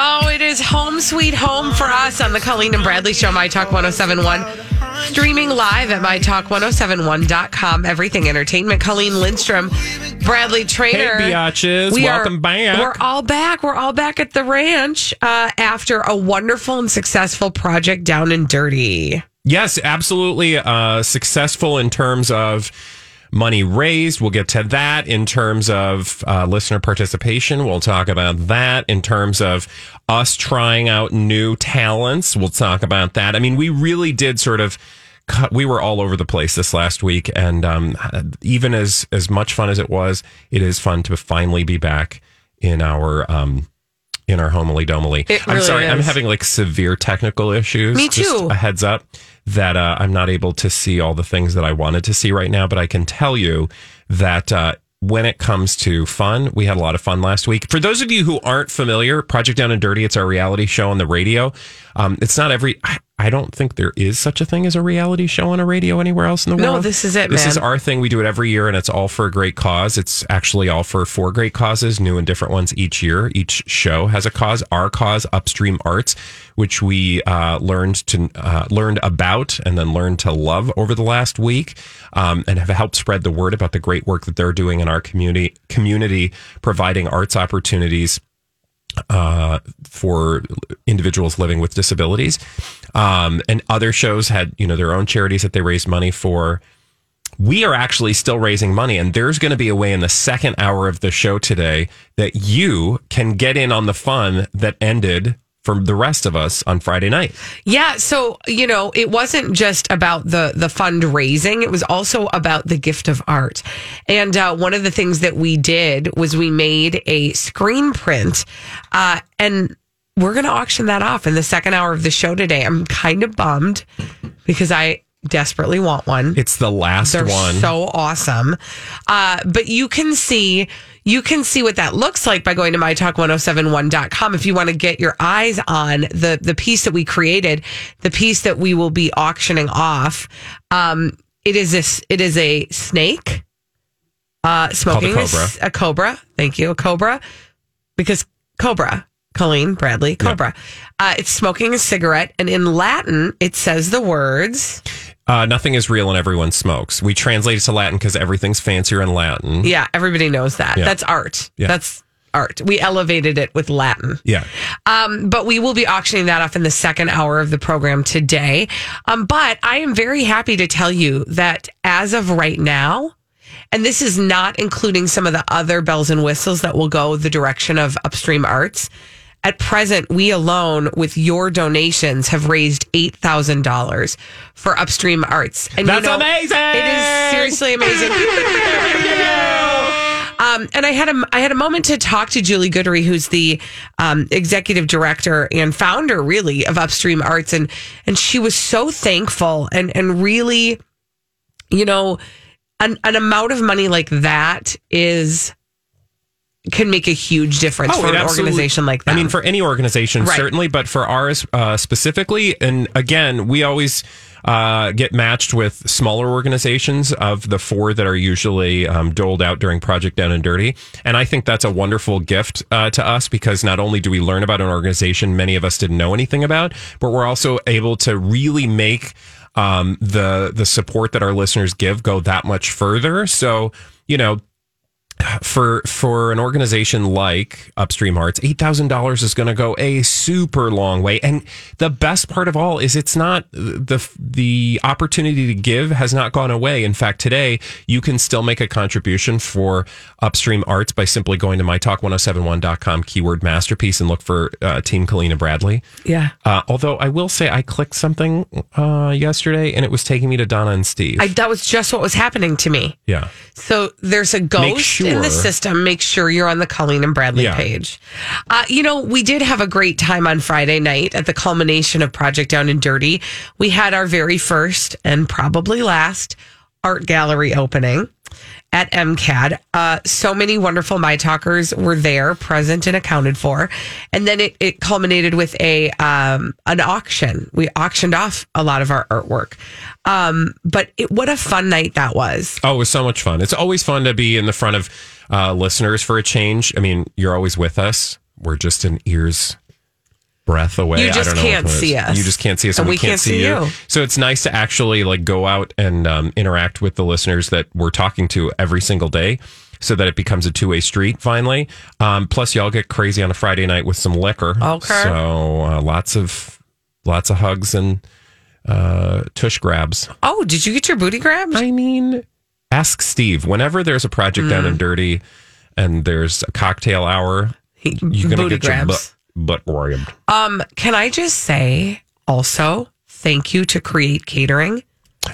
Oh, it is home sweet home for us on the Colleen and Bradley Show, My Talk 1071. Streaming live at MyTalk1071.com. Everything Entertainment. Colleen Lindstrom, Bradley Traynor. Hey, biatches. We Welcome are, back. We're all back. We're all back at the ranch uh, after a wonderful and successful project down and dirty. Yes, absolutely uh, successful in terms of money raised. We'll get to that in terms of uh, listener participation. We'll talk about that in terms of us trying out new talents. We'll talk about that. I mean, we really did sort of. cut- We were all over the place this last week, and um, even as as much fun as it was, it is fun to finally be back in our um, in our homily domily. It I'm really sorry, I'm having like severe technical issues. Me Just too. a heads up that uh, I'm not able to see all the things that I wanted to see right now, but I can tell you that uh, when it comes to fun, we had a lot of fun last week. For those of you who aren't familiar, Project Down and Dirty, it's our reality show on the radio. Um, it's not every. I, I don't think there is such a thing as a reality show on a radio anywhere else in the No, world. No, this is it, This man. is our thing. We do it every year, and it's all for a great cause. It's actually all for four great causes, new and different ones each year. Each show has a cause. Our cause, Upstream Arts, which we uh, learned to uh, learned about and then learned to love over the last week, um, and have helped spread the word about the great work that they're doing in our community. Community providing arts opportunities uh, for individuals living with disabilities. Um, and other shows had, you know, their own charities that they raised money for. We are actually still raising money, and there's going to be a way in the second hour of the show today that you can get in on the fun that ended for the rest of us on Friday night. Yeah, so you know, it wasn't just about the the fundraising; it was also about the gift of art. And uh, one of the things that we did was we made a screen print, uh, and we're going to auction that off in the second hour of the show today. I'm kind of bummed because I desperately want one. It's the last They're one. so awesome. Uh, but you can see you can see what that looks like by going to mytalk1071.com if you want to get your eyes on the the piece that we created, the piece that we will be auctioning off. Um, it is this it is a snake uh smoking a cobra. a cobra. Thank you. A cobra because cobra Colleen Bradley Cobra. Uh, it's smoking a cigarette, and in Latin, it says the words. Uh, nothing is real and everyone smokes. We translate it to Latin because everything's fancier in Latin. Yeah, everybody knows that. Yeah. That's art. Yeah. That's art. We elevated it with Latin. Yeah. Um, but we will be auctioning that off in the second hour of the program today. Um, but I am very happy to tell you that as of right now, and this is not including some of the other bells and whistles that will go the direction of upstream arts. At present, we alone, with your donations, have raised eight thousand dollars for upstream arts. And That's amazing! It is seriously amazing. Um, and I had a I had a moment to talk to Julie Guidry, who's the um, executive director and founder, really, of Upstream Arts, and and she was so thankful and and really, you know, an, an amount of money like that is can make a huge difference for an organization like that. I mean, for any organization, Right. certainly, but for ours uh, specifically. And again, we always uh, get matched with smaller organizations of the four that are usually um, doled out during Project Down and Dirty. And I think that's a wonderful gift uh, to us because not only do we learn about an organization many of us didn't know anything about, but we're also able to really make um, the the support that our listeners give go that much further. So, you know, for for an organization like Upstream Arts, eight thousand dollars is going to go a super long way. And the best part of all is it's not the the opportunity to give has not gone away. In fact, today you can still make a contribution for Upstream Arts by simply going to mytalk1071.com keyword masterpiece and look for uh, Team Colleen and Bradley. Yeah. Uh, although I will say I clicked something uh, yesterday and it was taking me to Donna and Steve. I, that was just what was happening to me. yeah. So there's a ghost in the system. Make sure you're on the Colleen and Bradley Yeah. page. Uh, you know, we did have a great time on Friday night at the culmination of Project Down and Dirty. We had our very first and probably last art gallery opening at MCAD. Uh, so many wonderful My Talkers were there, present and accounted for. And then it, it culminated with a um, an auction. We auctioned off a lot of our artwork. Um, but it, what a fun night that was. Oh, it was so much fun. It's always fun to be in the front of uh, listeners for a change. I mean, you're always with us. We're just in ear's breath away. You I just don't know can't see us. You just can't see us, And and, we can't see you. So it's nice to actually like go out and um, interact with the listeners that we're talking to every single day. So that it becomes a two way street finally. Um, plus, y'all get crazy on a Friday night with some liquor. Okay. So uh, lots of lots of hugs and uh, tush grabs. Oh, did you get your booty grabbed? I mean, ask Steve. Whenever there's a project down Mm. and dirty, and there's a cocktail hour, He- you're gonna booty get your grabs. butt, butt grabbed. Um, can I just say also thank you to Create Catering.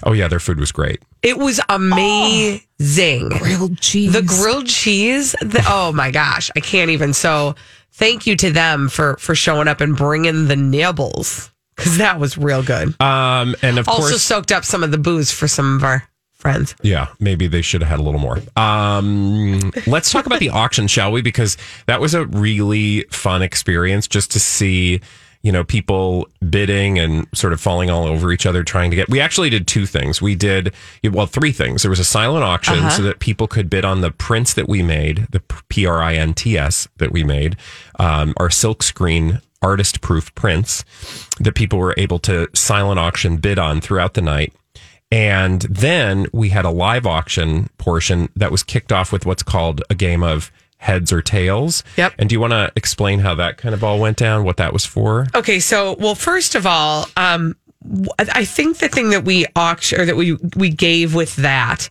Oh yeah, their food was great. It was amazing. Grilled cheese. The grilled cheese. The, oh my gosh, I can't even. So thank you to them for for showing up and bringing the nibbles because that was real good. Um, and of also course, soaked up some of the booze for some of our friends. yeah, maybe they should have had a little more. Um, let's talk about the auction, shall we? Because that was a really fun experience just to see. You know, people bidding and sort of falling all over each other trying to get. We actually did two things. We did, well, three things. There was a silent auction Uh-huh. so that people could bid on the prints that we made, the P R I N T S that we made, um, our silk screen artist proof prints that people were able to silent auction bid on throughout the night. And then we had a live auction portion that was kicked off with what's called a game of heads or tails. Yep. And do you want to explain how that kind of all went down, what that was for? Okay, so well, first of all, um, I think the thing that we auction or that we we gave with that,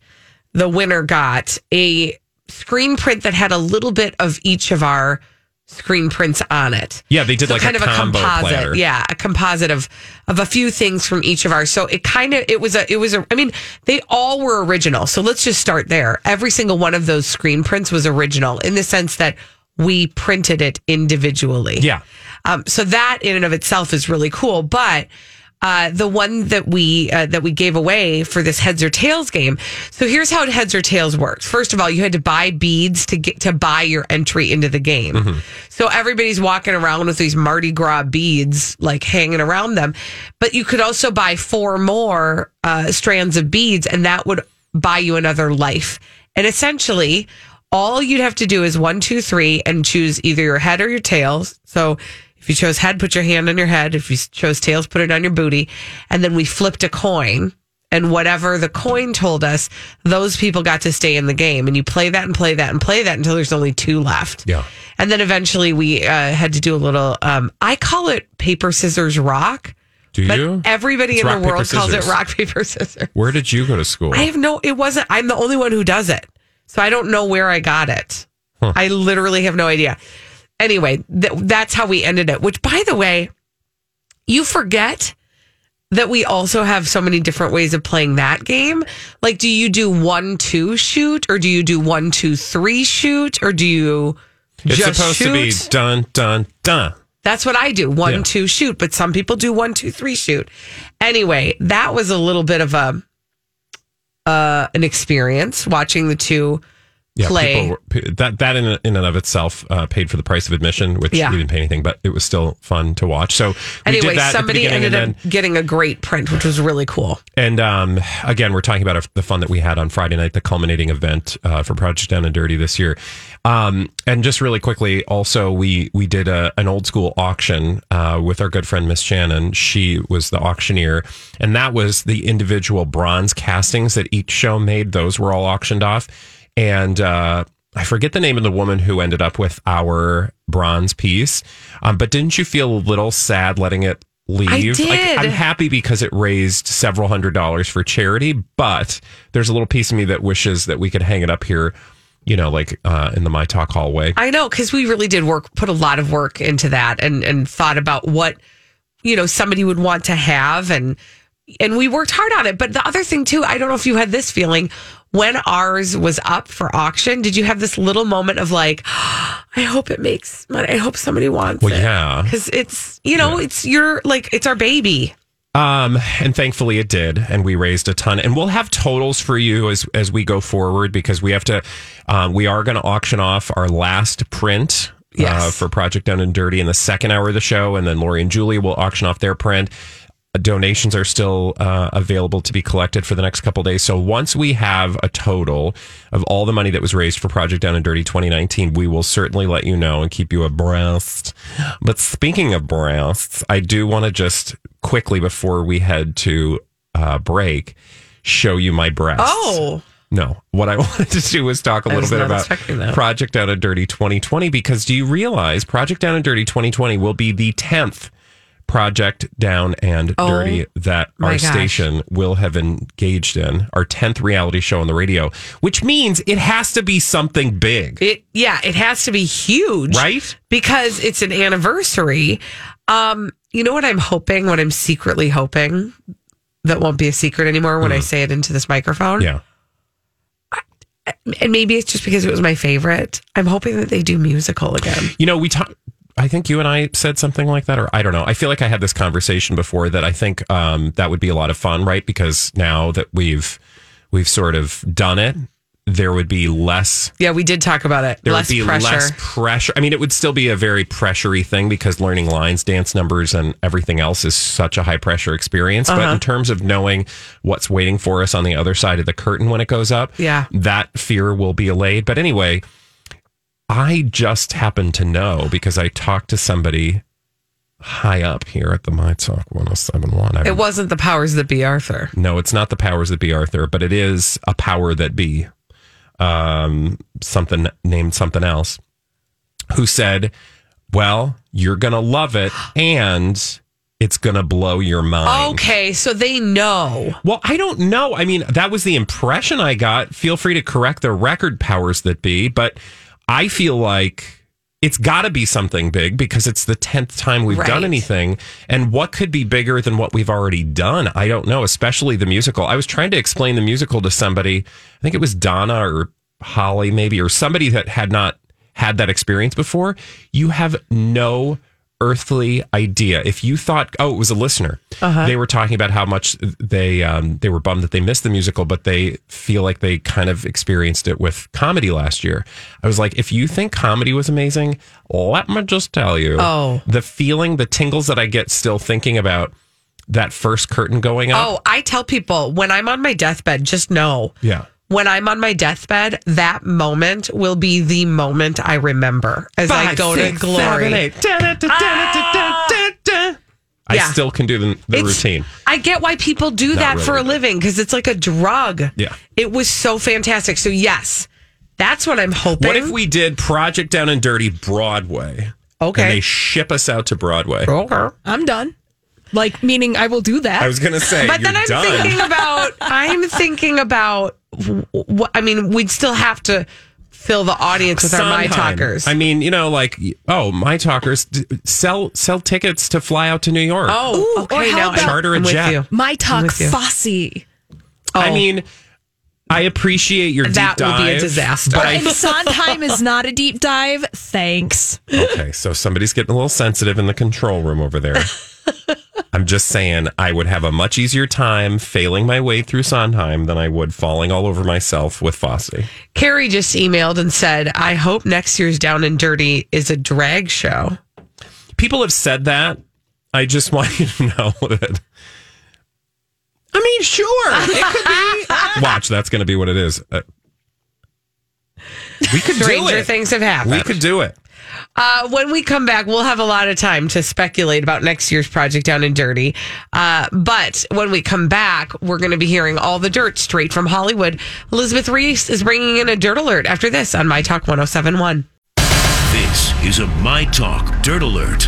the winner got a screen print that had a little bit of each of our screen prints on it. Yeah, they did So like kind a of a composite, platter. yeah, a composite of of a few things from each of ours. So it kind of it was a it was a I mean they all were original. So let's just start there. Every single one of those screen prints was original in the sense that we printed it individually. Yeah. Um, so that in and of itself is really cool. But uh, the one that we uh, that we gave away for this heads or tails game. So here's how heads or tails works. First of all, you had to buy beads to get to buy your entry into the game. So everybody's walking around with these Mardi Gras beads like hanging around them, but you could also buy four more uh, strands of beads, and that would buy you another life. And essentially, all you'd have to do is one, two, three, and choose either your head or your tails. So if you chose head, put your hand on your head. If you chose tails, put it on your booty. And then we flipped a coin. And whatever the coin told us, those people got to stay in the game. And you play that and play that and play that until there's only two left. Yeah. And then eventually we uh, had to do a little, um, I call it paper, scissors, rock. Do But you? everybody It's in rock, the paper, world calls it rock, paper, scissors. Where did you go to school? I have no, it wasn't, I'm the only one who does it. So I don't know where I got it. I literally have no idea. Anyway, th- that's how we ended it, which by the way, you forget that we also have so many different ways of playing that game. Like, do you do one, two shoot or do you do one, two, three shoot or do you it's supposed shoot? to be dun, dun, dun. That's what I do. One, Yeah. two, shoot. But some people do one, two, three, shoot. Anyway, that was a little bit of a uh, an experience watching the two Yeah, play. people were- that that in, in and of itself uh, paid for the price of admission, which Yeah. we didn't pay anything, but it was still fun to watch. So we Anyway, did that somebody ended up then getting a great print, which was really cool. And um, again, we're talking about the fun that we had on Friday night, the culminating event uh, for Project Down and Dirty this year. Um, and just really quickly, also we we did a, an old school auction uh, with our good friend Miss Shannon. She was the auctioneer, and that was the individual bronze castings that each show made. Those were all auctioned off, and uh, I forget the name of the woman who ended up with our bronze piece. Um, but didn't you feel a little sad letting it leave? I Like, did. I'm happy because it raised several hundred dollars for charity, but there's a little piece of me that wishes that we could hang it up here, you know, like uh, in the My Talk hallway. I know because we really did work, put a lot of work into that, and and thought about what you know somebody would want to have, and and we worked hard on it. But the other thing too, I don't know if you had this feeling when ours was up for auction. Did you have this little moment of like, I hope it makes money. I hope somebody wants Well, it. yeah. because it's you know it's your like it's our baby. Um, and thankfully it did, and we raised a ton. And we'll have totals for you as as we go forward because we have to. Um, we are going to auction off our last print. Uh, Yes. for Project Down and Dirty in the second hour of the show, and then Lori and Julie will auction off their print. Donations are still uh, available to be collected for the next couple days. So once we have a total of all the money that was raised for Project Down and Dirty 2019, we will certainly let you know and keep you abreast. But speaking of breasts, I do want to just quickly before we head to uh, break show you my breasts. Oh, No, what I wanted to do was talk a little bit about. Project Down and Dirty 2020 because do you realize Project Down and Dirty 2020 will be the 10th Project Down and Oh, Dirty that our station will have engaged in, our 10th reality show on the radio, which means it has to be something big, it yeah, it has to be huge, right? because it's an anniversary. Um, you know what I'm hoping, what I'm secretly hoping that won't be a secret anymore when I say it into this microphone. Hmm. Yeah. And maybe it's just because it was my favorite. I'm hoping that they do musical again. You know, we talked. I think you and I said something like that, or I don't know. I feel like I had this conversation before that I think um, that would be a lot of fun, right? Because now that we've we've sort of done it, there would be less. Yeah, we did talk about it. There less would be pressure. less pressure. I mean, it would still be a very pressury thing because learning lines, dance numbers, and everything else is such a high pressure experience. But Uh-huh. in terms of knowing what's waiting for us on the other side of the curtain when it goes up, Yeah. that fear will be allayed. But anyway, I just happen to know because I talked to somebody high up here at the My Talk 1071. I It wasn't the powers that be, Arthur. no, it's not the powers that be, Arthur, but it is a power that be. Um, something named something else, who said, "Well, you're gonna love it, and it's gonna blow your mind." Okay, so they know. Well, I don't know. I mean, that was the impression I got. Feel free to correct the record powers that be, but I feel like it's got to be something big because it's the 10th time we've Right. done anything. And what could be bigger than what we've already done? I don't know, especially the musical. I was trying to explain the musical to somebody. I think it was Donna or Holly, maybe, or somebody that had not had that experience before. You have no earthly idea. If you thought, oh, it was a listener, they were talking about how much they um, they were bummed that they missed the musical, but they feel like they kind of experienced it with comedy last year. I was like, if you think comedy was amazing, let me just tell you, Oh. the feeling, the tingles that I get still thinking about that first curtain going up. Oh, I tell people when I'm on my deathbed, just know yeah. When I'm on my deathbed, that moment will be the moment I remember as I go six, to glory. seven. Da, da, da, da. I Yeah. still can do the, the routine. I get why people do Not that really, for a but- living because it's like a drug. Yeah. It was so fantastic. So, yes, that's what I'm hoping. What if we did Project Down and Dirty Broadway? Okay. And they ship us out to Broadway. Okay. I'm done. Like, meaning I will do that. I was going to say, But you're then I'm done. thinking about, I'm thinking about, what, I mean, we'd still have to fill the audience with our My Talkers. I mean, you know, like, oh, My Talkers, sell sell tickets to fly out to New York. oh, Ooh, or okay. how Now about- I'm- Charter a I'm jet. My talk with you. Fosse. I Oh. mean, I appreciate your That deep would be a disaster. But I And Sondheim is not a deep dive. Thanks. Okay, so somebody's getting a little sensitive in the control room over there. I'm just saying I would have a much easier time failing my way through Sondheim than I would falling all over myself with Fosse. Carrie just emailed and said, I hope next year's Down and Dirty is a drag show. People have said that. I just want you to know that. I mean, sure, it could be. Watch, that's going to be what it is. Uh, we could do Stranger it. things have happened. We could do it. Uh, when we come back, we'll have a lot of time to speculate about next year's project down and dirty. Uh, but when we come back, we're going to be hearing all the dirt straight from Hollywood. Elizabeth Reese is bringing in a dirt alert after this on My Talk 1071. This is a My Talk Dirt Alert.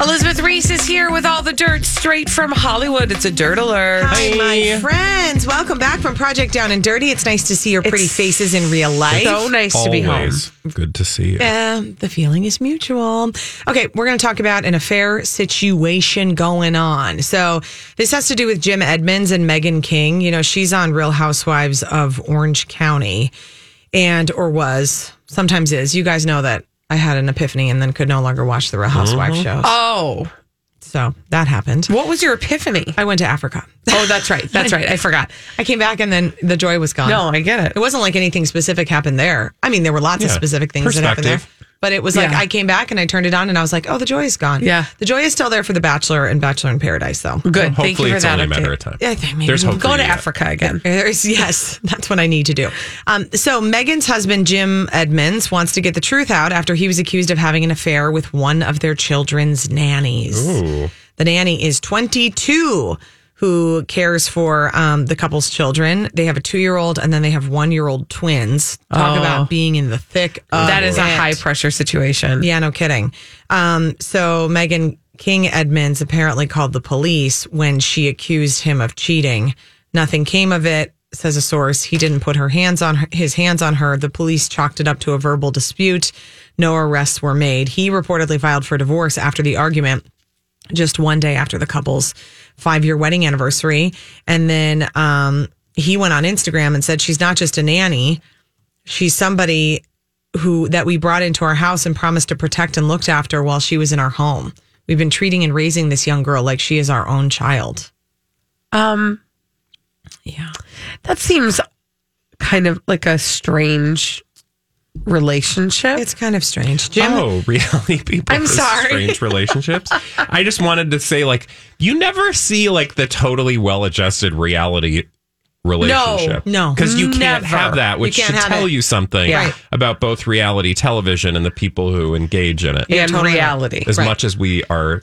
Elizabeth Reese is here with all the dirt straight from Hollywood. It's a dirt alert. Hi, my friends. Welcome back from Project Down and Dirty. It's nice to see your pretty It's faces in real life. So nice to be home. Always good to see you. Yeah, the feeling is mutual. Okay, we're going to talk about an affair situation going on. So, this has to do with Jim Edmonds and Megan King. You know, she's on Real Housewives of Orange County and, or was, sometimes is. You guys know that I had an epiphany and then could no longer watch the Real Housewives mm-hmm. shows. Oh, So, that happened. what was your epiphany? I went to Africa. Oh, that's right. That's right. I forgot. I came back and then the joy was gone. No, I get it. It wasn't like anything specific happened there. I mean, there were lots of specific things that happened there. Perspective. But it was like Yeah. I came back and I turned it on and I was like, oh, the joy is gone. Yeah. The joy is still there for The Bachelor and Bachelor in Paradise, though. Good. Thank Hopefully, you for it's that only a matter of time. I think maybe There's we'll hope Go to you yet. Africa again. There's yes, that's what I need to do. Um, so Megan's husband Jim Edmonds wants to get the truth out after he was accused of having an affair with one of their children's nannies. The nanny is 22, who cares for um, the couple's children. They have a two-year-old and then they have one-year-old twins. Talk Oh. about being in the thick. Of That is a high pressure situation. Yeah, no kidding. Um, so Megan King Edmonds apparently called the police when she accused him of cheating. Nothing came of it, says a source. He didn't put her hands on her, his hands on her. The police chalked it up to a verbal dispute. No arrests were made. He reportedly filed for divorce after the argument just one day after the couple's five year wedding anniversary. And then um, he went on Instagram and said, She's not just a nanny, she's somebody who that we brought into our house and promised to protect and looked after while she was in our home. We've been treating and raising this young girl like she is our own child. Um, Yeah. that seems kind of like a strange relationship. It's kind of strange. Jim, Oh, reality people. I'm sorry. Strange relationships. I just wanted to say, like, you never see like the totally well-adjusted reality relationship. no. because you can't Never. have that, which can't should tell it. you something Yeah. about both reality television and the people who engage in it. and totally reality. As Right. much as we are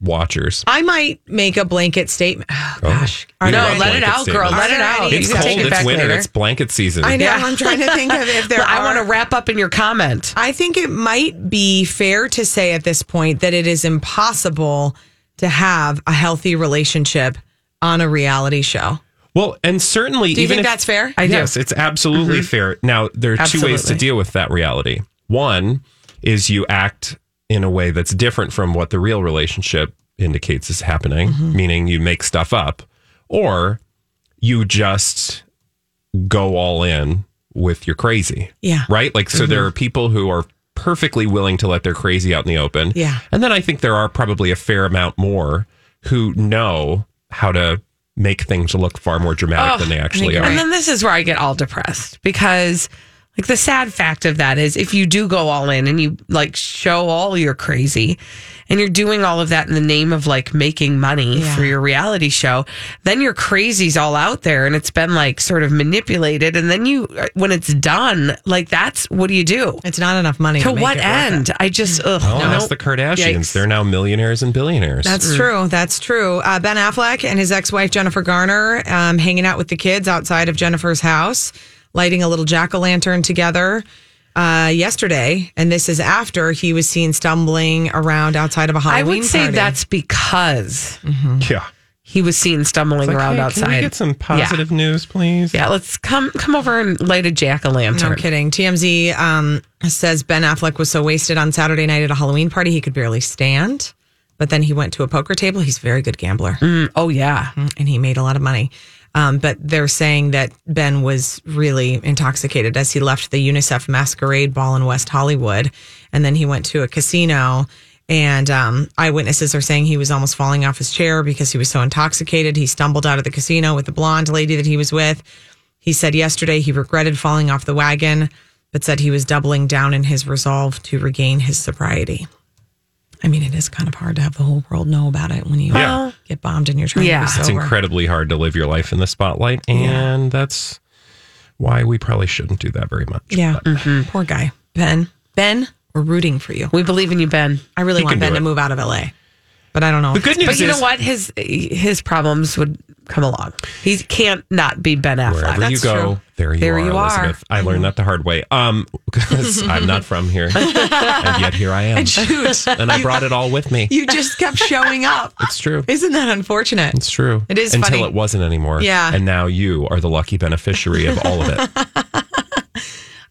watchers. I might make a blanket statement. Oh, gosh. You Are No, you love ready? let it blanket out, girl. Let it out. It's cold. take it It's winter. later. It's blanket season. I know. Yeah. I'm trying to think of if there I want to wrap up in your comment. I think it might be fair to say at this point that it is impossible to have a healthy relationship on a reality show. Well, and certainly, Do you even think if, that's fair? I do. yes, it's absolutely mm-hmm. fair. Now, there are two ways to deal with that reality. One is you act in a way that's different from what the real relationship indicates is happening, mm-hmm. meaning you make stuff up, or you just go all in with your crazy. Yeah. Right? Like, so there mm-hmm. are people who are perfectly willing to let their crazy out in the open. Yeah. And then I think there are probably a fair amount more who know how to make things look far more dramatic oh, than they actually are. And then this is where I get all depressed because like the sad fact of that is if you do go all in and you like show all your crazy and you're doing all of that in the name of like making money Yeah. for your reality show, then your crazy's all out there and it's been like sort of manipulated. And then you, when it's done, like that's what do you do? It's not enough money. To make what it worth end? it. I just, ugh. Well, no. that's the Kardashians. Yikes. They're now millionaires and billionaires. That's true. That's true. Uh, ben Affleck and his ex-wife Jennifer Garner um, hanging out with the kids outside of Jennifer's house, lighting a little jack o' lantern together uh, yesterday, and this is after he was seen stumbling around outside of a Halloween I would say party. that's because yeah. he was seen stumbling Like, around hey, outside. Can we get some positive news, please? Yeah, let's come come over and light a jack o' lantern. No lantern. kidding. TMZ um, says Ben Affleck was so wasted on Saturday night at a Halloween party he could barely stand. but then he went to a poker table. He's a very good gambler. Mm, oh yeah, and he made a lot of money. Um, but they're saying that Ben was really intoxicated as he left the UNICEF masquerade ball in West Hollywood, and then he went to a casino. And um, eyewitnesses are saying he was almost falling off his chair because he was so intoxicated. He stumbled out of the casino with the blonde lady that he was with. He said yesterday he regretted falling off the wagon, but said he was doubling down in his resolve to regain his sobriety. I mean, it is kind of hard to have the whole world know about it when you Yeah. get bombed and you're trying Yeah. to be It's incredibly hard to live your life in the spotlight, and that's why we probably shouldn't do that very much. Yeah, Mm-hmm. poor guy, Ben. Ben, we're rooting for you. we believe in you, Ben. I really He want Ben to move out of LA, but I don't know. The good news But you is know what? His his problems would come along. He can't not be Ben Affleck. wherever you go, true. there you There are, you are. Elizabeth. I learned that the hard way. Um, because I'm not from here, and yet here I am, And shoot, and I brought it all with me. you just kept showing up. It's true. Isn't that unfortunate? It's true. It is until funny. it wasn't anymore. Yeah. and now you are the lucky beneficiary of all of it.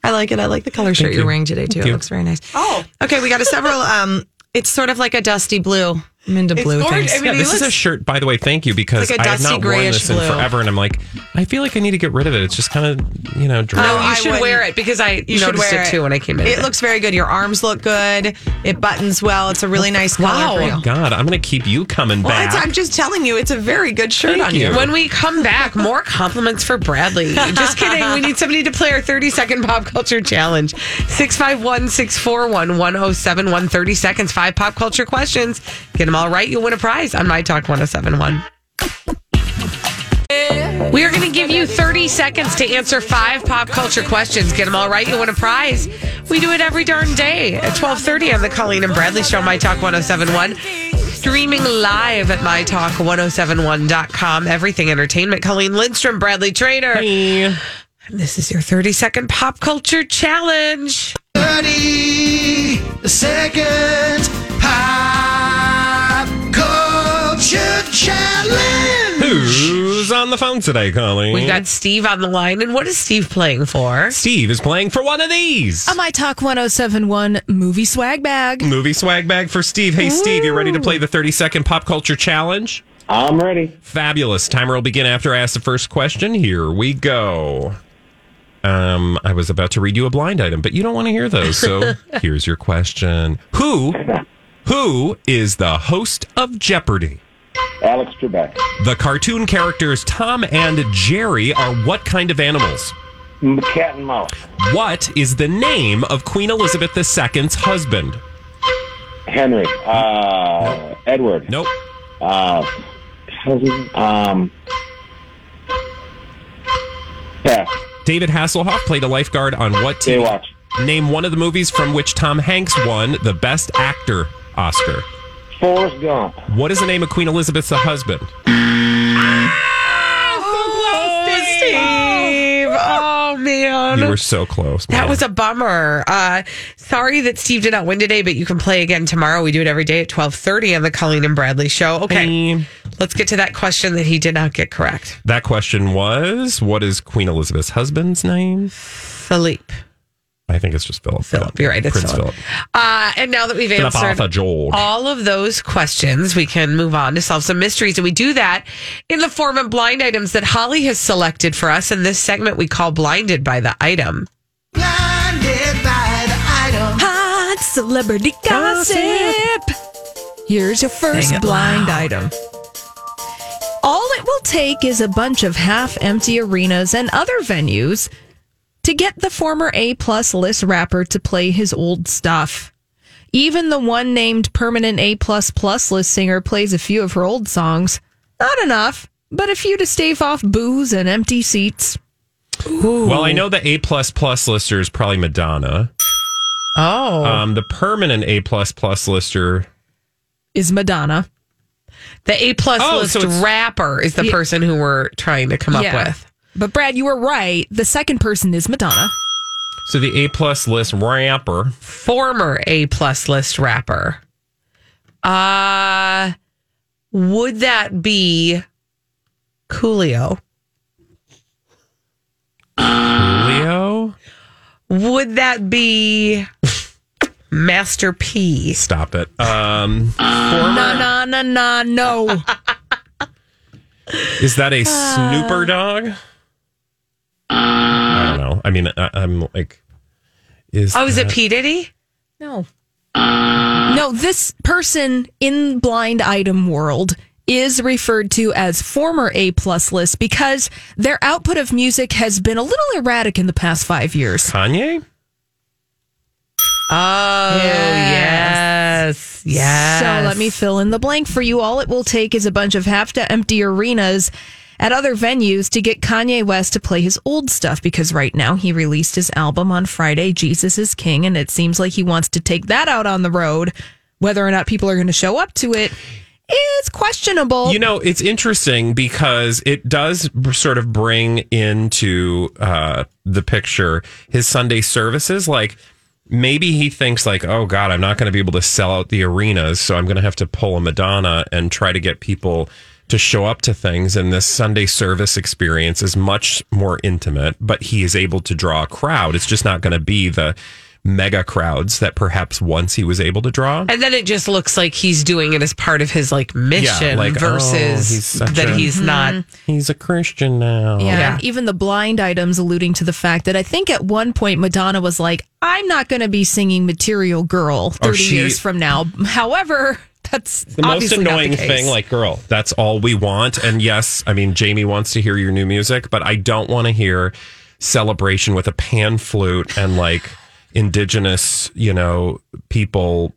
I like it. I like the color shirt Thank you're wearing today too. Thank It you. looks very nice. Oh, okay. We got a several. Um, it's sort of like a dusty blue. I'm into blue gorgeous. things. I mean, Yeah, he this is a shirt, by the way. Thank you, because Like a I have not worn this in blue. forever, and I'm like, I feel like I need to get rid of it. It's just kind of, you know, dry. No, Oh, I you should wouldn't. wear it because I You should wear it too when I came in. It looks very good. Your arms look good. It buttons well. It's a really nice color Wow. for Oh you. God, I'm going to keep you coming Well, back. I'm just telling you, it's a very good shirt Thank on you. you. When we come back, more compliments for Bradley. Just kidding. We need somebody to play our 30 second pop culture challenge. 651 641 1071. 30 seconds, five pop culture questions. Get them all right. You'll win a prize on My Talk 1071. We are going to give you 30 seconds to answer five pop culture questions. Get them all right. You'll win a prize. We do it every darn day at 1230 on the Colleen and Bradley Show, My Talk 1071. Streaming live at MyTalk1071.com. Everything Entertainment. Colleen Lindstrom, Bradley Traynor. And this is your 30 second pop culture challenge. 30 second pop culture challenge. Who's on the phone today, Colleen? We've got Steve on the line. And what is Steve playing for? Steve is playing for one of these. A My Talk 1071 movie swag bag. Movie swag bag for Steve. Hey, Steve, you ready to play the 30 second pop culture challenge? I'm ready. Fabulous. Timer will begin after I ask the first question. Here we go. Um, I was about to read you a blind item, but you don't want to hear those. So here's your question. Who who is the host of Jeopardy? Alex Trebek. The cartoon characters Tom and Jerry are what kind of animals? Cat and mouse. What is the name of Queen Elizabeth II's husband? Henry. Uh, Edward. Nope. Uh. Um. Pass. David Hasselhoff played a lifeguard on what TV? Baywatch. Name one of the movies from which Tom Hanks won the Best Actor Oscar. Forrest Gump. What is the name of Queen Elizabeth's husband? Oh, Steve. Oh, man. You were so close. That man. was a bummer. Uh, sorry that Steve did not win today, but you can play again tomorrow. We do it every day at twelve thirty on the Colleen and Bradley Show. Okay, let's get to that question that he did not get correct. That question was what is Queen Elizabeth's husband's name? Philippe. I think it's just Philip. Philip, you're right. It's Prince Philip. Philip. Uh, and now that we've Philip answered Arthur George. all of those questions, we can move on to solve some mysteries. And we do that in the form of blind items that Holly has selected for us. In this segment, we call Blinded by the Item. Blinded by the item. Hot celebrity gossip. Here's your first blind loud. item. All it will take is a bunch of half empty arenas and other venues to get the former A plus list rapper to play his old stuff. Even the one named permanent A plus plus list singer plays a few of her old songs. Not enough, but a few to stave off booze and empty seats. Well, I know the A plus plus lister is probably Madonna. Oh, Um, the permanent A plus plus lister. Is Madonna. the A plus Oh, list so rapper is the Yeah. person who we're trying to come up Yeah. with. But Brad, you were right. The second person is Madonna. So the A plus list rapper. former A plus list rapper. Uh would that be Coolio? Leo. Would that be Master P. Stop it. Um, Na na na na no. is that a snooper dog? I don't uh, know. I mean, I, I'm like, is Oh, is it that- P Diddy? No. Uh, no, this person in blind item world is referred to as former A plus list because their output of music has been a little erratic in the past five years. Kanye? Oh, yes. Yes. So let me fill in the blank for you. All it will take is a bunch of half to empty arenas at other venues to get Kanye West to play his old stuff because right now he released his album on Friday, Jesus is King, and it seems like he wants to take that out on the road. Whether or not people are going to show up to it is questionable. You know, it's interesting because it does sort of bring into uh, the picture his Sunday services. Like maybe he thinks like, oh God, I'm not going to be able to sell out the arenas, so I'm going to have to pull a Madonna and try to get people to show up to things. And this Sunday service experience is much more intimate, but he is able to draw a crowd. It's just not going to be the mega crowds that perhaps once he was able to draw. And then it just looks like he's doing it as part of his like mission like, oh, versus he's that a- he's not. Mm-hmm. He's a Christian now. Yeah, Yeah. even the blind items alluding to the fact that I think at one point Madonna was like, I'm not going to be singing Material Girl 30 Oh, she- years from now. However, that's the most not the annoying thing like girl that's all we want and yes i mean jamie wants to hear your new music but i don't want to hear celebration with a pan flute and like indigenous you know people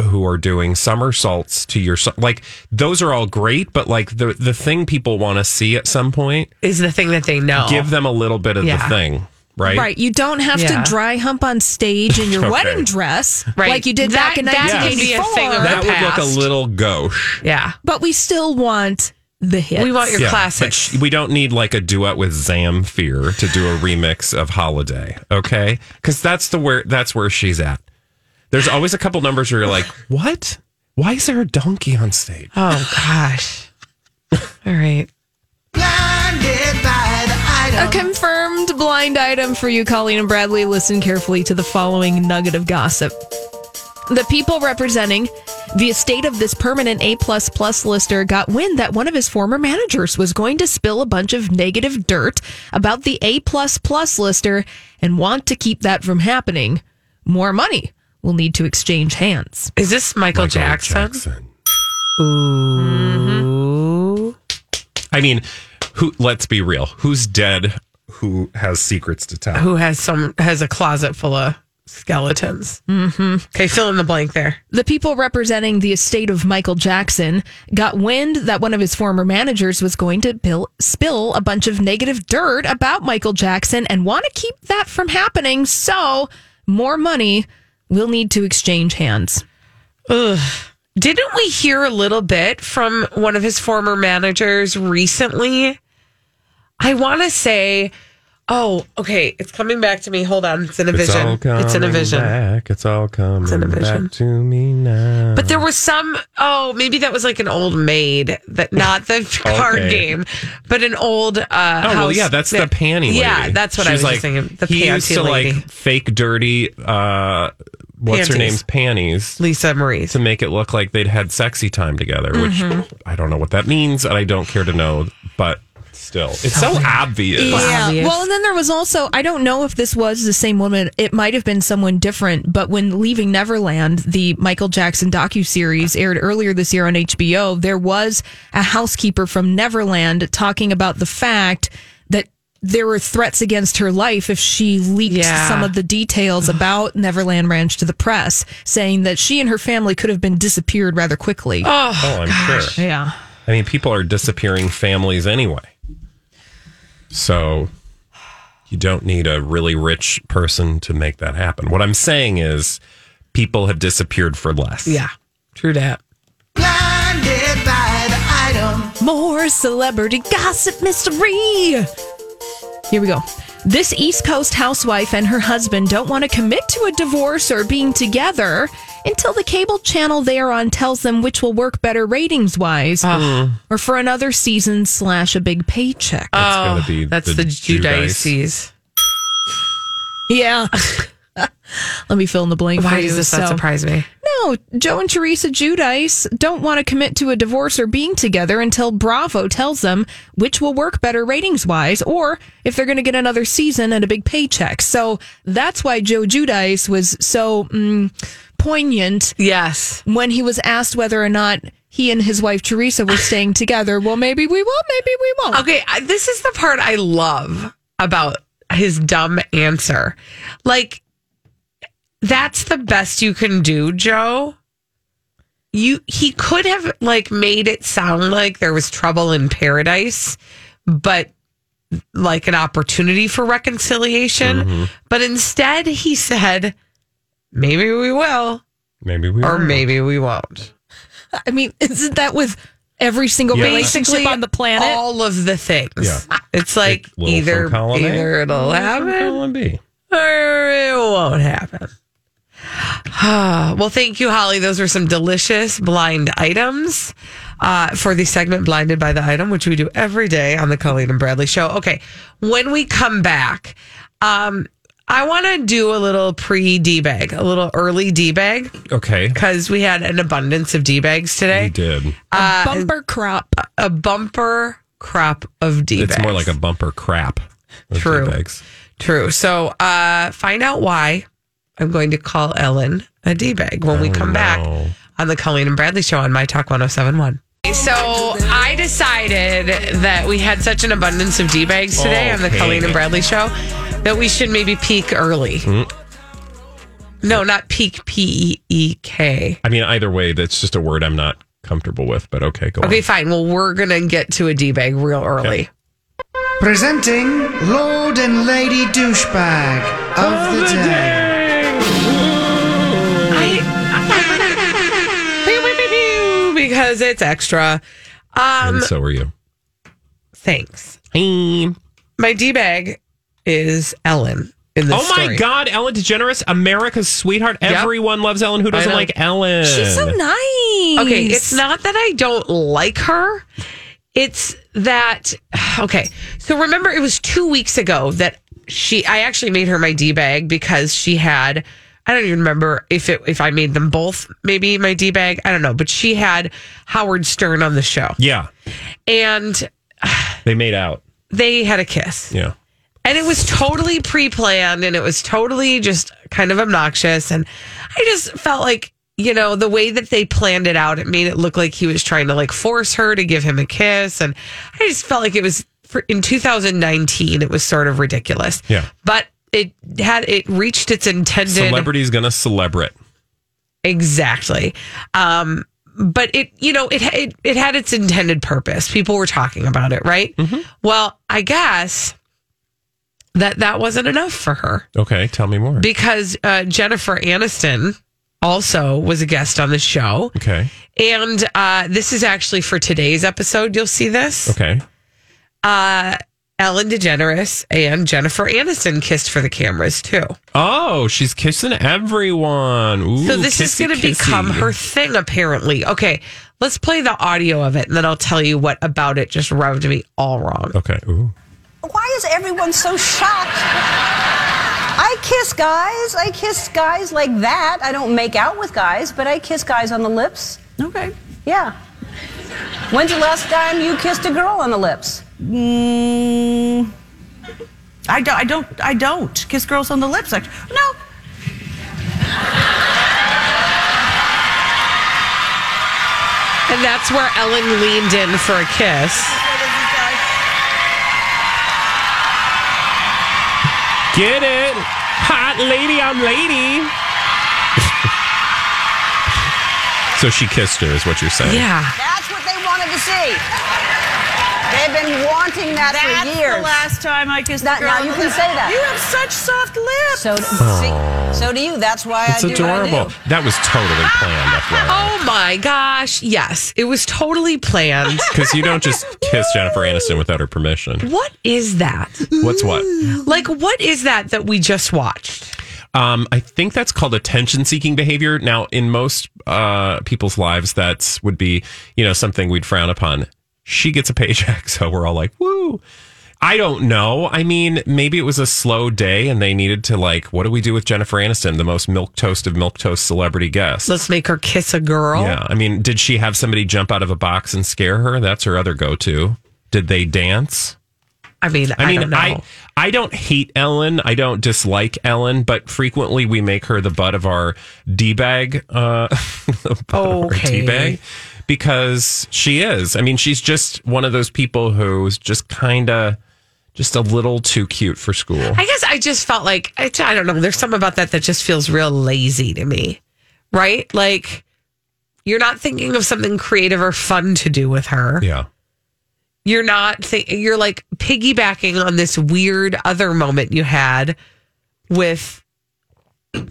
who are doing somersaults to your like those are all great but like the the thing people want to see at some point Is the thing that they know. give them a little bit of Yeah. the thing right Right. You don't have Yeah. to dry hump on stage in your Okay. wedding dress Right. like you did That- back in that can be a 1984. that the would look past. a little gauche Yeah. but we still want the hits. We want your Yeah, classics. we don't need like a duet with Zamfir to do a remix of Holiday, okay? Because that's the where that's where she's at. There's always a couple numbers where you're like, what? Why is there a donkey on stage? oh gosh. All right. Blinded by the A confirmed blind item for you, Colleen and Bradley. Listen carefully to the following nugget of gossip. The people representing the estate of this permanent A plus plus lister got wind that one of his former managers was going to spill a bunch of negative dirt about the A plus plus lister and want to keep that from happening. More money will need to exchange hands. Is this Michael, Michael Jackson? Ooh. Mm-hmm. I mean, who? Let's be real. Who's dead? Who has secrets to tell? Who has some has a closet full of skeletons? Mm-hmm. Okay, fill in the blank there. The people representing the estate of Michael Jackson got wind that one of his former managers was going to bill, spill a bunch of negative dirt about Michael Jackson and want to keep that from happening. So, more money will need to exchange hands. Ugh. Didn't we hear a little bit from one of his former managers recently? I want to say, oh, okay, it's coming back to me. Hold on, it's in a It's vision. all It's in a vision. Back. It's all coming in a vision. back to me now. But there was some. Oh, maybe that was like an old maid that not the card game, but an old. uh Oh well, yeah, that's the panty lady. Yeah, that's what I was like, thinking. The he panty used to lady, like fake dirty. uh What's her name's panties Lisa Marie. to make it look like they'd had sexy time together, which Mm-hmm. I don't know what that means, and I don't care to know. But still, it's so obvious. Obvious. Well, and then there was also, I don't know if this was the same woman. It might have been someone different, but when Leaving Neverland, the Michael Jackson docu series aired earlier this year on HBO, there was a housekeeper from Neverland talking about the fact that there were threats against her life if she leaked Yeah. some of the details about Neverland Ranch to the press, saying that she and her family could have been disappeared rather quickly. Oh, Oh, I'm sure. Yeah. I mean, people are disappearing families anyway. So you don't need a really rich person to make that happen. What I'm saying is people have disappeared for less. yeah, true that. Blinded by the item. More celebrity gossip mystery. Here we go. This East Coast housewife and her husband don't want to commit to a divorce or being together until the cable channel they are on tells them which will work better ratings wise ah. or for another season slash a big paycheck. That's gonna oh, be That's the the, Giudices. Giudices. yeah. Let me fill in the blank for Why you. does this So- surprise me? No, Joe and Teresa Giudice don't want to commit to a divorce or being together until Bravo tells them which will work better ratings wise or if they're going to get another season and a big paycheck. So that's why Joe Giudice was so mm, poignant. Yes. When he was asked whether or not he and his wife Teresa were staying together. Well, maybe we will, maybe we won't. Okay, this is the part I love about his dumb answer. Like, that's the best you can do, Joe. You he could have like made it sound like there was trouble in paradise, but like an opportunity for reconciliation. Mm-hmm. But instead, he said, "Maybe we will, Maybe we or will. maybe we won't." I mean, isn't that with every single Yeah. relationship on the planet? all of the things. Yeah. It's like Like either A, either it'll happen or it won't happen. well, thank you, Holly. Those were some delicious blind items uh, for the segment Blinded by the Item, which we do every day on the Colleen and Bradley show. Okay, when we come back, um, I want to do a little pre D bag, a little early D bag, Okay. because we had an abundance of D bags today. We did. Uh, Bumper crop. a bumper crop of D bags. It's more like a bumper crap. True. tea bags. True. So uh, find out why I'm going to call Ellen a D bag when we Oh, come back on the Colleen and Bradley show on My Talk 1071. So I decided that we had such an abundance of D bags today on the Colleen and Bradley show that we should maybe peak early. Hmm. No, not peak P E E K. I mean, either way, that's just a word I'm not comfortable with, but okay, go Okay, on. fine. Well, we're gonna get to a D bag real early. Presenting Lord and Lady Douchebag of the Day. Because it's extra. Um, and so are you. thanks. My D bag is Ellen in this Oh my story. God, Ellen DeGeneres, America's sweetheart. Yep. Everyone loves Ellen. Who doesn't like Ellen? She's so nice. Okay, it's not that I don't like her. It's that okay. So remember, it was two weeks ago that she. I actually made her my d bag because she had. I don't even remember if it if I made them both maybe my d bag. I don't know, but she had Howard Stern on the show, Yeah, and they made out. they had a kiss. Yeah. And it was totally pre planned and it was totally just kind of obnoxious. And I just felt like, you know, the way that they planned it out, it made it look like he was trying to like force her to give him a kiss. And I just felt like it was for, in 2019, it was sort of ridiculous. Yeah. But it had, it reached its intended. Celebrity's gonna celebrate. Exactly. Um, but it, you know, it, it it had its intended purpose. People were talking about it, right? Well, I guess that that wasn't enough for her Okay, tell me more. because uh, Jennifer Aniston also was a guest on the show, okay. and uh, this is actually for today's episode. You'll see this. Okay. Uh, Ellen DeGeneres and Jennifer Aniston kissed for the cameras too. Oh, she's kissing everyone. Ooh, So this is going to become her thing, apparently. Okay, let's play the audio of it, and then I'll tell you what about it just rubbed me all wrong. Okay. Ooh. Why is everyone so shocked? I kiss guys. I kiss guys like that. I don't make out with guys, but I kiss guys on the lips. Okay. Yeah. When's the last time you kissed a girl on the lips? Mm, I don't. I don't. I don't kiss girls on the lips. Actually, no. And that's where Ellen leaned in for a kiss. Get it, hot lady on lady. so she kissed her, is what you're saying? Yeah. That's what they wanted to see. They've been wanting that for That's years. the last time I kissed That- a girl. now you can say that. You have such soft lips. So, see, so do you. That's why It's I do adorable. what I do. That was totally planned, FYI. Oh my gosh. Yes, it was totally planned. Because you don't just kiss Jennifer Aniston without her permission. what is that? What's what? Like, what is that that we just watched? Um, I think that's called attention seeking behavior. Now, in most uh, people's lives, that's would be, you know, something we'd frown upon. She gets a paycheck, so we're all like, woo. I don't know. I mean, maybe it was a slow day and they needed to like, what do we do with Jennifer Aniston, the most milk toast of milk toast celebrity guests? Let's make her kiss a girl. Yeah. I mean, did she have somebody jump out of a box and scare her? That's her other go to. Did they dance? I mean, I, I mean. I I don't hate Ellen. I don't dislike Ellen, but frequently we make her the butt of our d bag. Uh, Okay. d bag because she is. I mean, she's just one of those people who's just kind of just a little too cute for school. I guess I just felt like I, I don't know. There's something about that that just feels real lazy to me, right? Like you're not thinking of something creative or fun to do with her. yeah. You're not. Th- you're like piggybacking on this weird other moment you had with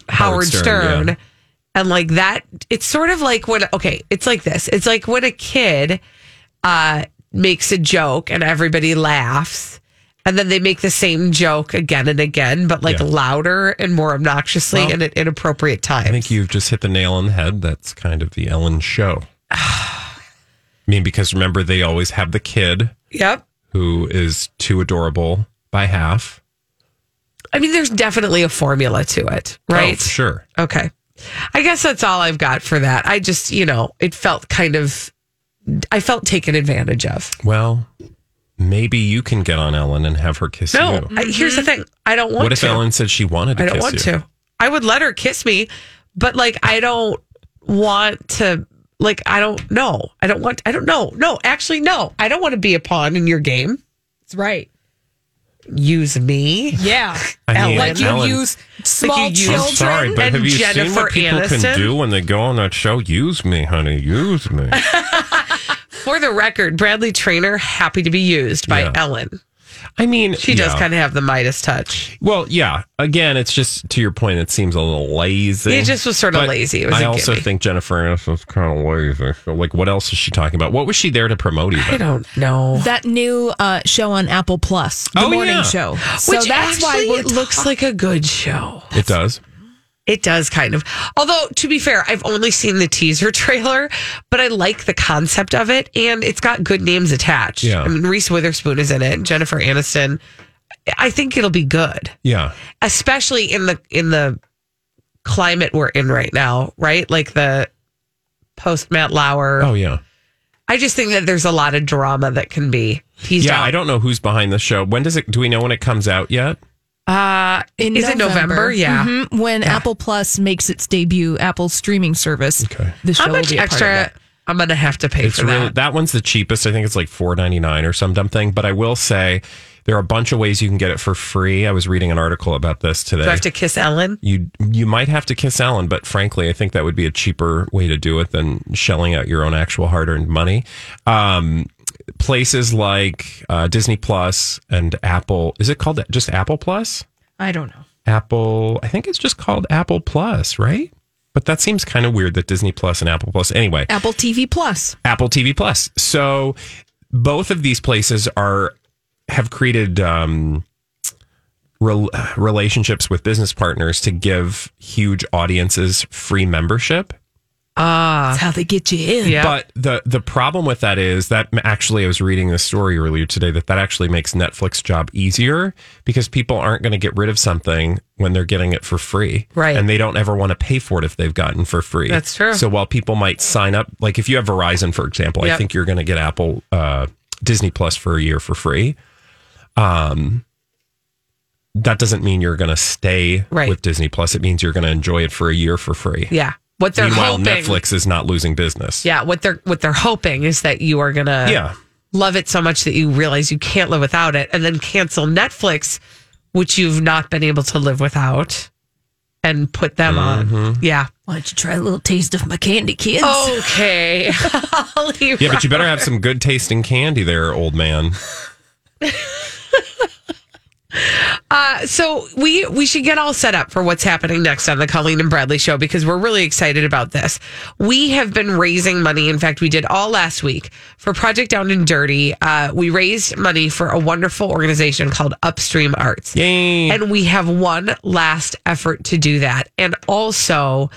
Howard, Stern, Stern, yeah. And like that. It's sort of like when okay, it's like this. It's like when a kid uh, makes a joke and everybody laughs. And then they make the same joke again and again, but like Yeah. louder and more obnoxiously Well, and at inappropriate times. I think you've just hit the nail on the head. That's kind of the Ellen show. I mean, because remember, they always have the kid Yep. who is too adorable by half. I mean, there's definitely a formula to it, right? Oh, sure. Okay. I guess that's all I've got for that. I just, you know, it felt kind of, I felt taken advantage of. Well, maybe you can get on Ellen and have her kiss No, you. I, here's the thing. I don't want to What if to. Ellen said she wanted to I don't want you? to. I would let her kiss me, but like, I don't want to, like, I don't know. I don't want, I don't know. No, actually, no. I don't want to be a pawn in your game. That's right. Use me. Yeah. I mean, like you Ellen- use small you children. I'm sorry, but and have you seen what people Aniston? can do when they go on that show? Use me, honey. Use me. For the record, Bradley Traynor, happy to be used by Yeah. Ellen. I mean, She does yeah. kind of have the Midas touch. Well, yeah. Again, it's just to your point. It seems a little lazy. It just was sort of But lazy. It was I a also gimme. think Jennifer Aniston's kind of lazy. So, like, what else is she talking about? What was she there to promote? Even I don't know. That new uh, show on Apple Plus, the Oh, morning yeah. show. So Which that's why actually we're it looks like a good show. it does. It does kind of. Although to be fair, I've only seen the teaser trailer, but I like the concept of it, and it's got good names attached. Yeah. I mean, Reese Witherspoon is in it, Jennifer Aniston. I think it'll be good, Yeah. especially in the in the climate we're in right now, right? Like the post Matt Lauer. Oh, yeah. I just think that there's a lot of drama that can be teased Yeah. out. I don't know who's behind the show. When does it? Do we know when it comes out yet? Uh, in is it November? Yeah. Mhm. When Apple Plus makes its debut, Apple streaming service. Okay. The show How much will be a part of extra? I'm gonna have to pay It's for really that. that one's the cheapest. I think it's like four ninety nine or some dumb thing. But I will say there are a bunch of ways you can get it for free. I was reading an article about this today. Do I have to kiss Ellen? you you might have to kiss Ellen, but frankly, I think that would be a cheaper way to do it than shelling out your own actual hard earned money. Um, places like uh, Disney Plus and Apple. Is it called just Apple Plus? I don't know. Apple. I think it's just called Apple Plus, right? But that seems kind of weird that Disney Plus and Apple Plus. Anyway, Apple TV Plus. Apple TV Plus. So both of these places are have created um, rel- relationships with business partners to give huge audiences free membership. Ah, That's how they get you in. Yeah. But the the problem with that is that actually I was reading this story earlier today that that actually makes Netflix job easier because people aren't going to get rid of something when they're getting it for free. Right. And they don't ever want to pay for it if they've gotten for free. That's true. So while people might sign up like if you have Verizon for example, I think you're going to get Apple uh, Disney Plus for a year for free. Um that doesn't mean you're going to stay Right. with Disney Plus. It means you're going to enjoy it for a year for free. yeah. What they're Meanwhile, hoping, Netflix is not losing business. yeah, what they're what they're hoping is that you are gonna Yeah. love it so much that you realize you can't live without it, and then cancel Netflix, which you've not been able to live without, and put them Mm-hmm. on. Yeah. Why don't you try a little taste of my candy, kids? Okay. Holly Yeah, but you better have some good tasting candy there, old man. Uh, so we we should get all set up for what's happening next on the Colleen and Bradley show because we're really excited about this. We have been raising money. In fact, we did all last week for Project Down and Dirty. Uh, we raised money for a wonderful organization called Upstream Arts. Yay. And we have one last effort to do that. And also,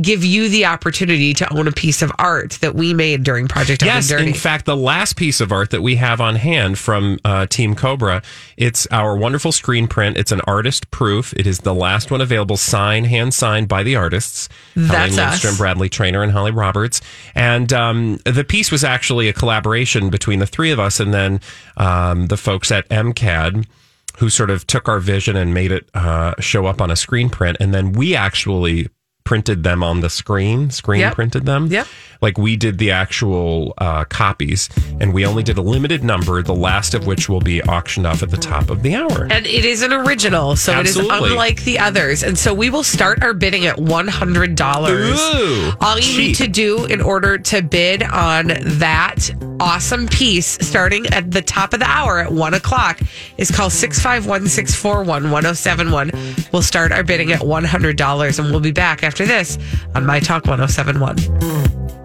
give you the opportunity to own a piece of art that we made during Project Yes, in fact, the last piece of art that we have on hand from uh, Team Cobra, it's our wonderful screen print. It's an artist proof. It is the last one available, signed, hand signed by the artists. That's us. Lindstrom, Bradley Traynor, and Holly Roberts. And um, the piece was actually a collaboration between the three of us and then um, the folks at MCAD who sort of took our vision and made it uh, show up on a screen print. And then we actually printed them on the screen, screen Yep. printed them. Yep. Like we did the actual uh, copies, and we only did a limited number, the last of which will be auctioned off at the top of the hour. And it is an original, so it Absolutely. is unlike the others. And so we will start our bidding at one hundred dollars. Ooh, All you need to do in order to bid on that awesome piece, starting at the top of the hour at one o'clock, is call 651-641-1071. We'll start our bidding at one hundred dollars, and we'll be back after after this on My Talk 1071.